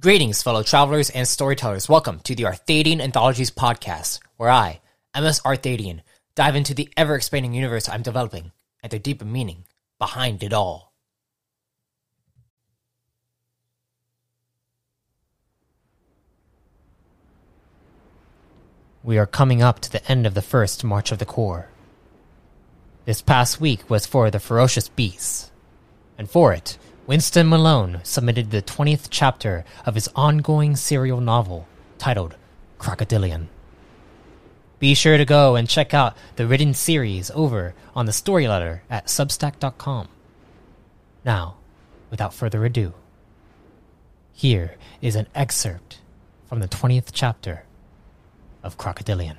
Greetings, fellow travelers and storytellers. Welcome to the Arthadian Anthologies podcast, where I, MS Arthadian, dive into the ever expanding universe I'm developing and the deeper meaning behind it all. We are coming up to the end of the first March of the Core. This past week was for the Ferocious Beasts, and for it, Winston Malone submitted the 20th chapter of his ongoing serial novel titled Crocodilian. Be sure to go and check out the written series over on the Storyletter at substack.com. Now, without further ado, here is an excerpt from the 20th chapter of Crocodilian.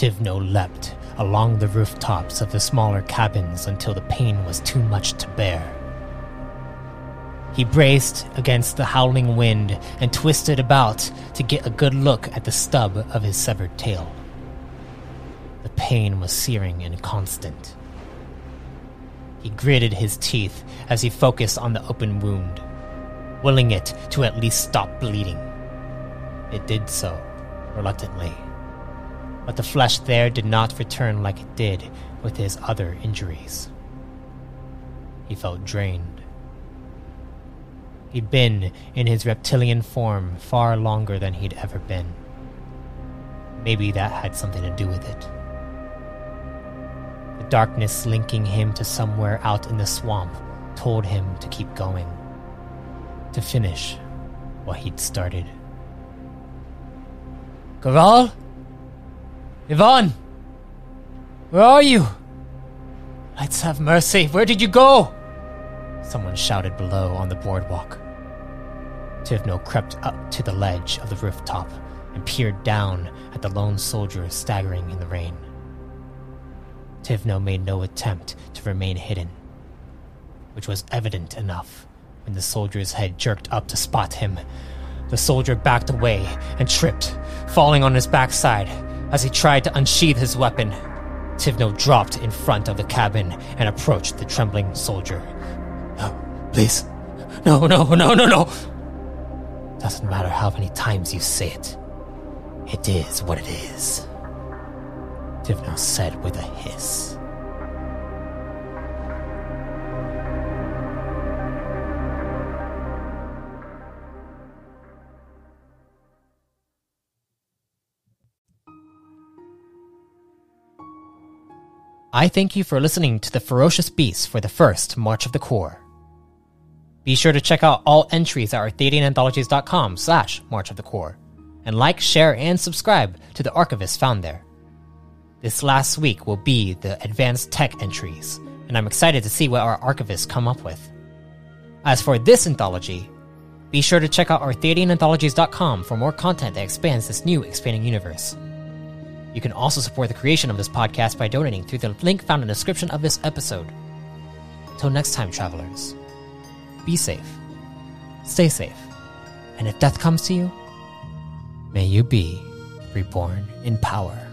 Tivno leapt along the rooftops of the smaller cabins until the pain was too much to bear. He braced against the howling wind and twisted about to get a good look at the stub of his severed tail. The pain was searing and constant. He gritted his teeth as he focused on the open wound, willing it to at least stop bleeding. It did so, reluctantly but the flesh there did not return like it did with his other injuries. He felt drained. He'd been in his reptilian form far longer than he'd ever been. Maybe that had something to do with it. The darkness linking him to somewhere out in the swamp told him to keep going, to finish what he'd started. Garal? Yvonne! Where are you? Lights have mercy. Where did you go? Someone shouted below on the boardwalk. Tivno crept up to the ledge of the rooftop and peered down at the lone soldier staggering in the rain. Tivno made no attempt to remain hidden, which was evident enough when the soldier's head jerked up to spot him. The soldier backed away and tripped, falling on his backside as he tried to unsheath his weapon, Tivno dropped in front of the cabin and approached the trembling soldier. No, please. No, no, no, no, no. Doesn't matter how many times you say it. It is what it is. Tivno said with a hiss. I thank you for listening to The Ferocious Beasts for the first March of the Core. Be sure to check out all entries at arthadiananthologies.com slash March of the Core, and like, share, and subscribe to the archivist found there. This last week will be the advanced tech entries, and I'm excited to see what our archivists come up with. As for this anthology, be sure to check out arthadiananthologies.com for more content that expands this new expanding universe. You can also support the creation of this podcast by donating through the link found in the description of this episode. Until next time, travelers, be safe, stay safe, and if death comes to you, may you be reborn in power.